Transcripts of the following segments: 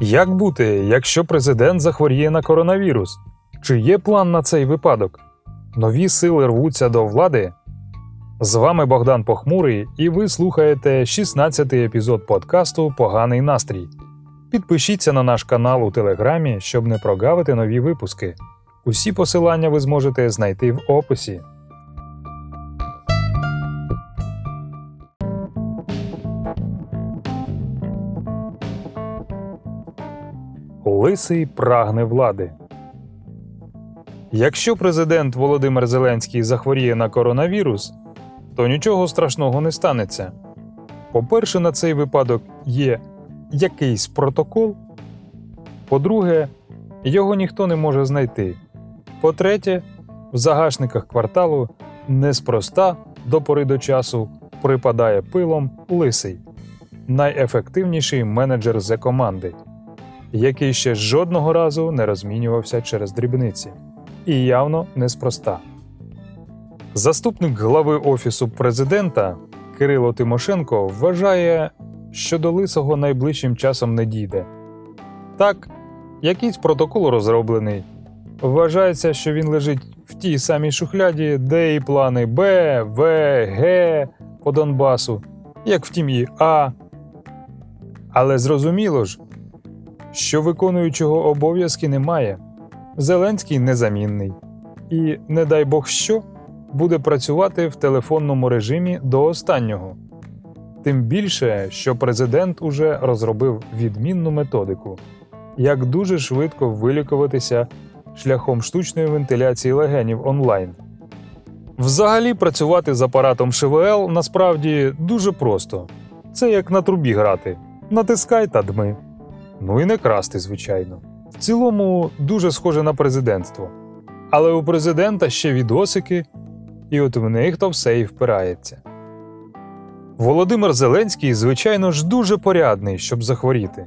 Як бути, якщо президент захворіє на коронавірус? Чи є план на цей випадок? Нові сили рвуться до влади? З вами Богдан Похмурий, і ви слухаєте 16-й епізод подкасту Поганий настрій. Підпишіться на наш канал у Телеграмі, щоб не прогавити нові випуски. Усі посилання ви зможете знайти в описі. Лисий прагне влади. Якщо президент Володимир Зеленський захворіє на коронавірус, то нічого страшного не станеться. По-перше, на цей випадок є якийсь протокол. По-друге, його ніхто не може знайти. По-третє, в загашниках кварталу неспроста до пори до часу припадає пилом лисий, найефективніший менеджер з команди, який ще жодного разу не розмінювався через дрібниці, і явно неспроста. Заступник глави Офісу президента Кирило Тимошенко вважає, що до лисого найближчим часом не дійде. Так, якийсь протокол розроблений. Вважається, що він лежить в тій самій шухляді, де і плани Б, В, Г по Донбасу, як втім і А. Але зрозуміло ж, що виконуючого обов'язки немає. Зеленський незамінний. І, не дай Бог що, буде працювати в телефонному режимі до останнього. Тим більше, що президент уже розробив відмінну методику, як дуже швидко вилікуватися шляхом штучної вентиляції легенів онлайн. Взагалі працювати з апаратом ШВЛ насправді дуже просто це як на трубі грати натискай та дми. Ну і не красти, звичайно. В цілому дуже схоже на президентство. Але у президента ще відосики, і от в них то все і впирається. Володимир Зеленський, звичайно ж, дуже порядний, щоб захворіти.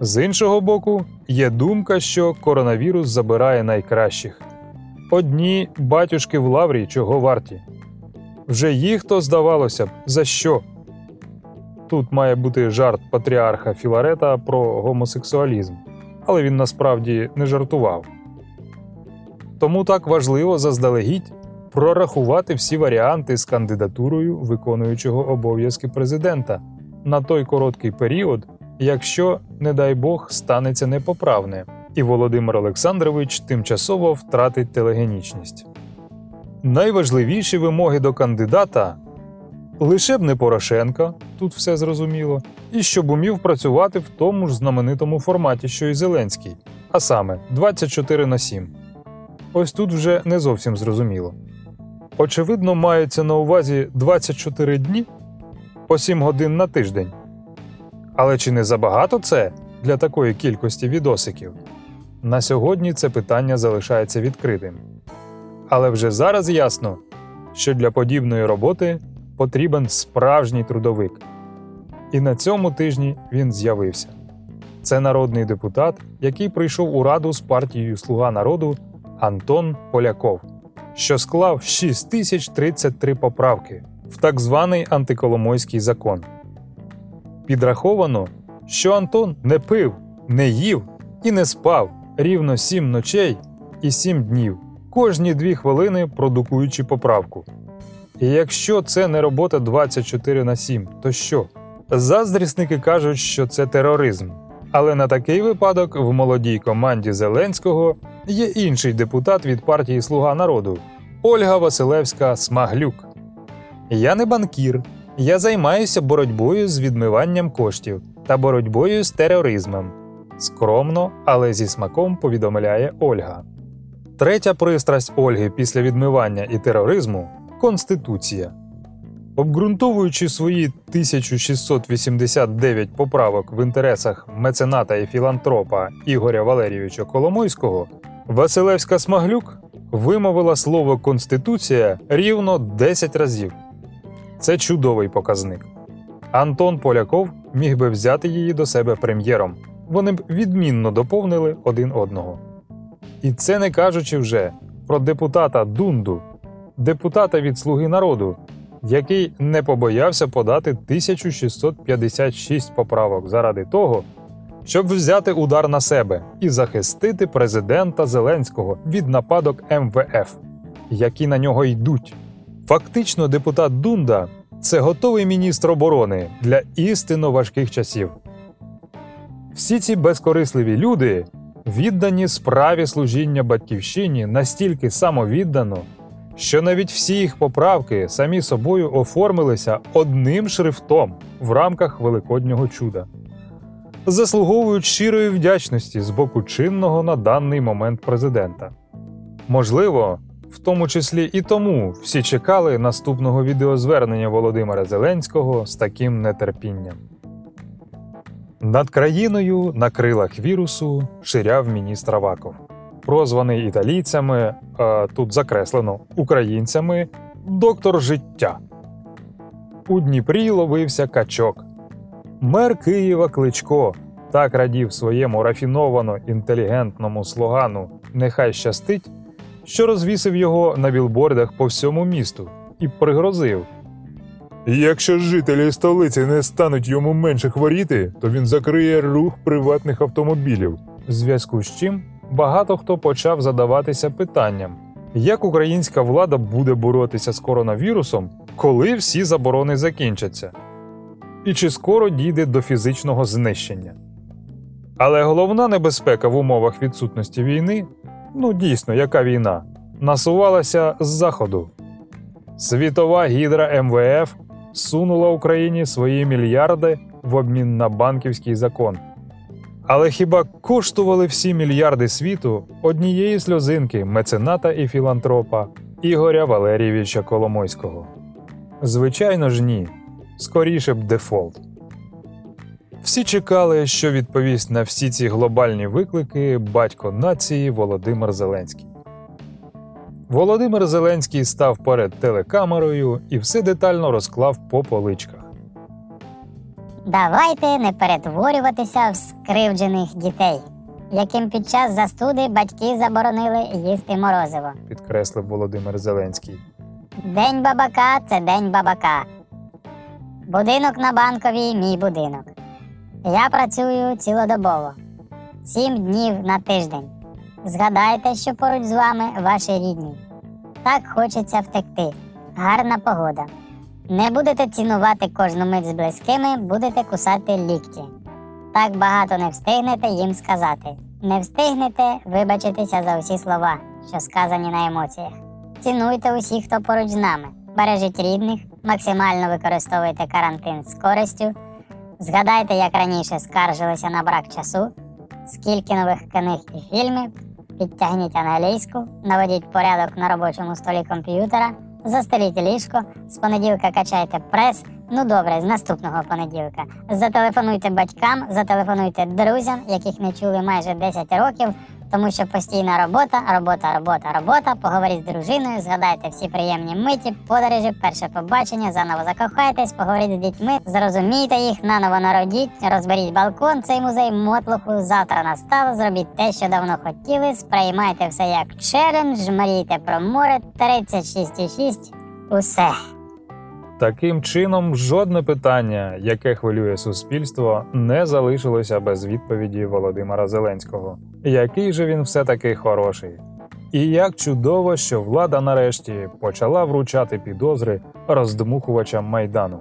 З іншого боку, є думка, що коронавірус забирає найкращих. Одні батюшки в лаврі чого варті. Вже їх то здавалося б, за що. Тут має бути жарт патріарха Філарета про гомосексуалізм, але він насправді не жартував. Тому так важливо заздалегідь прорахувати всі варіанти з кандидатурою виконуючого обов'язки президента на той короткий період, якщо, не дай Бог, станеться непоправне, і Володимир Олександрович тимчасово втратить телегенічність. Найважливіші вимоги до кандидата лише б не Порошенка, тут все зрозуміло, і щоб умів працювати в тому ж знаменитому форматі, що й Зеленський, а саме 24 на 7. Ось тут вже не зовсім зрозуміло. Очевидно, мається на увазі 24 дні по 7 годин на тиждень. Але чи не забагато це для такої кількості відосиків? На сьогодні це питання залишається відкритим. Але вже зараз ясно, що для подібної роботи потрібен справжній трудовик. І на цьому тижні він з'явився. Це народний депутат, який прийшов у раду з партією Слуга народу Антон Поляков, що склав 6033 поправки в так званий антиколомойський закон. Підраховано, що Антон не пив, не їв і не спав рівно 7 ночей і 7 днів, кожні 2 хвилини продукуючи поправку. Якщо це не робота 24 на 7, то що? Заздрісники кажуть, що це тероризм. Але на такий випадок в молодій команді Зеленського є інший депутат від партії Слуга народу Ольга Василевська Смаглюк. Я не банкір. Я займаюся боротьбою з відмиванням коштів та боротьбою з тероризмом. Скромно, але зі смаком повідомляє Ольга. Третя пристрасть Ольги після відмивання і тероризму Конституція. Обґрунтовуючи свої 1689 поправок в інтересах мецената і філантропа Ігоря Валерійовича Коломойського, Василевська Смаглюк вимовила слово Конституція рівно 10 разів. Це чудовий показник. Антон Поляков міг би взяти її до себе прем'єром. Вони б відмінно доповнили один одного. І це не кажучи вже про депутата Дунду, депутата від Слуги народу, який не побоявся подати 1656 поправок заради того, щоб взяти удар на себе і захистити президента Зеленського від нападок МВФ, які на нього йдуть. Фактично, депутат Дунда це готовий міністр оборони для істинно важких часів. Всі ці безкорисливі люди віддані справі служіння батьківщині настільки самовіддано, що навіть всі їх поправки самі собою оформилися одним шрифтом в рамках великоднього чуда, заслуговують щирої вдячності з боку чинного на даний момент президента. Можливо, в тому числі і тому всі чекали наступного відеозвернення Володимира Зеленського з таким нетерпінням. Над країною на крилах вірусу ширяв міністр Аваков, прозваний італійцями, а тут закреслено українцями, доктор життя. У Дніпрі ловився качок. Мер Києва Кличко так радів своєму рафіновано інтелігентному слогану Нехай щастить, що розвісив його на білбордах по всьому місту і пригрозив. Якщо жителі столиці не стануть йому менше хворіти, то він закриє рух приватних автомобілів. В зв'язку з чим багато хто почав задаватися питанням, як українська влада буде боротися з коронавірусом, коли всі заборони закінчаться, і чи скоро дійде до фізичного знищення. Але головна небезпека в умовах відсутності війни ну дійсно, яка війна, насувалася з заходу. Світова гідра МВФ сунула Україні свої мільярди в обмін на банківський закон. Але хіба коштували всі мільярди світу однієї сльозинки мецената і філантропа Ігоря Валерійовича Коломойського? Звичайно ж, ні. Скоріше б дефолт. Всі чекали, що відповість на всі ці глобальні виклики батько нації Володимир Зеленський. Володимир Зеленський став перед телекамерою і все детально розклав по поличках. Давайте не перетворюватися в скривджених дітей, яким під час застуди батьки заборонили їсти морозиво. підкреслив Володимир Зеленський. День бабака це день бабака. Будинок на банковій мій будинок. Я працюю цілодобово, сім днів на тиждень. Згадайте, що поруч з вами ваші рідні. Так хочеться втекти. Гарна погода. Не будете цінувати кожну мить з близькими, будете кусати лікті. Так багато не встигнете їм сказати. Не встигнете вибачитися за усі слова, що сказані на емоціях. Цінуйте усіх, хто поруч з нами. Бережіть рідних, максимально використовуйте карантин з користю. Згадайте, як раніше скаржилися на брак часу, скільки нових книг і фільмів, підтягніть англійську, наведіть порядок на робочому столі комп'ютера, застеліть ліжко, з понеділка качайте прес. Ну добре, з наступного понеділка. Зателефонуйте батькам, зателефонуйте друзям, яких не чули майже 10 років, тому що постійна робота, робота, робота, робота. Поговоріть з дружиною, згадайте всі приємні миті, подорожі, перше побачення, заново закохайтесь, поговоріть з дітьми, зрозумійте їх, наново народіть, розберіть балкон, цей музей мотлуху. Завтра настало, зробіть те, що давно хотіли. Сприймайте все як челендж, мрійте про море 36,6. Усе. Таким чином, жодне питання, яке хвилює суспільство, не залишилося без відповіді Володимира Зеленського. Який же він все-таки хороший. І як чудово, що влада нарешті почала вручати підозри роздмухувачам майдану,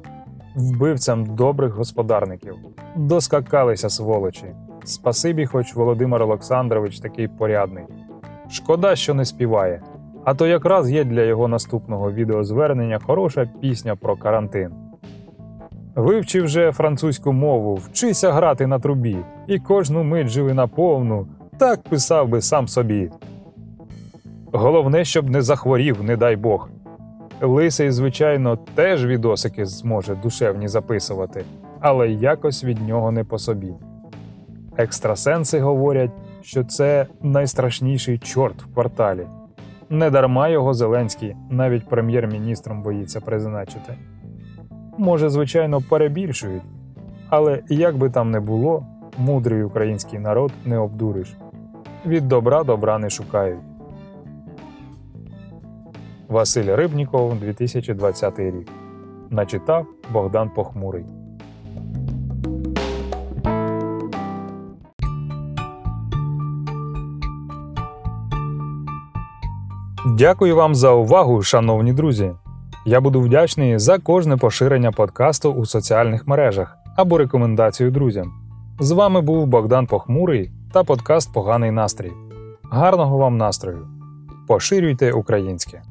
вбивцям добрих господарників. Доскакалися сволочі. Спасибі, хоч Володимир Олександрович такий порядний. Шкода, що не співає. А то якраз є для його наступного відеозвернення хороша пісня про карантин. Вивчив вже французьку мову, вчися грати на трубі, і кожну мить живи наповну, так писав би сам собі. Головне, щоб не захворів, не дай Бог. Лисий, звичайно, теж відосики зможе душевні записувати, але якось від нього не по собі. Екстрасенси говорять, що це найстрашніший чорт в кварталі. Недарма його Зеленський навіть прем'єр-міністром боїться призначити. Може, звичайно, перебільшують, але як би там не було, мудрий український народ не обдуриш. Від добра добра не шукають. Василь Рибніков, 2020 рік. Начитав Богдан Похмурий. Дякую вам за увагу, шановні друзі. Я буду вдячний за кожне поширення подкасту у соціальних мережах або рекомендацію друзям. З вами був Богдан Похмурий та подкаст Поганий настрій. Гарного вам настрою! Поширюйте українське!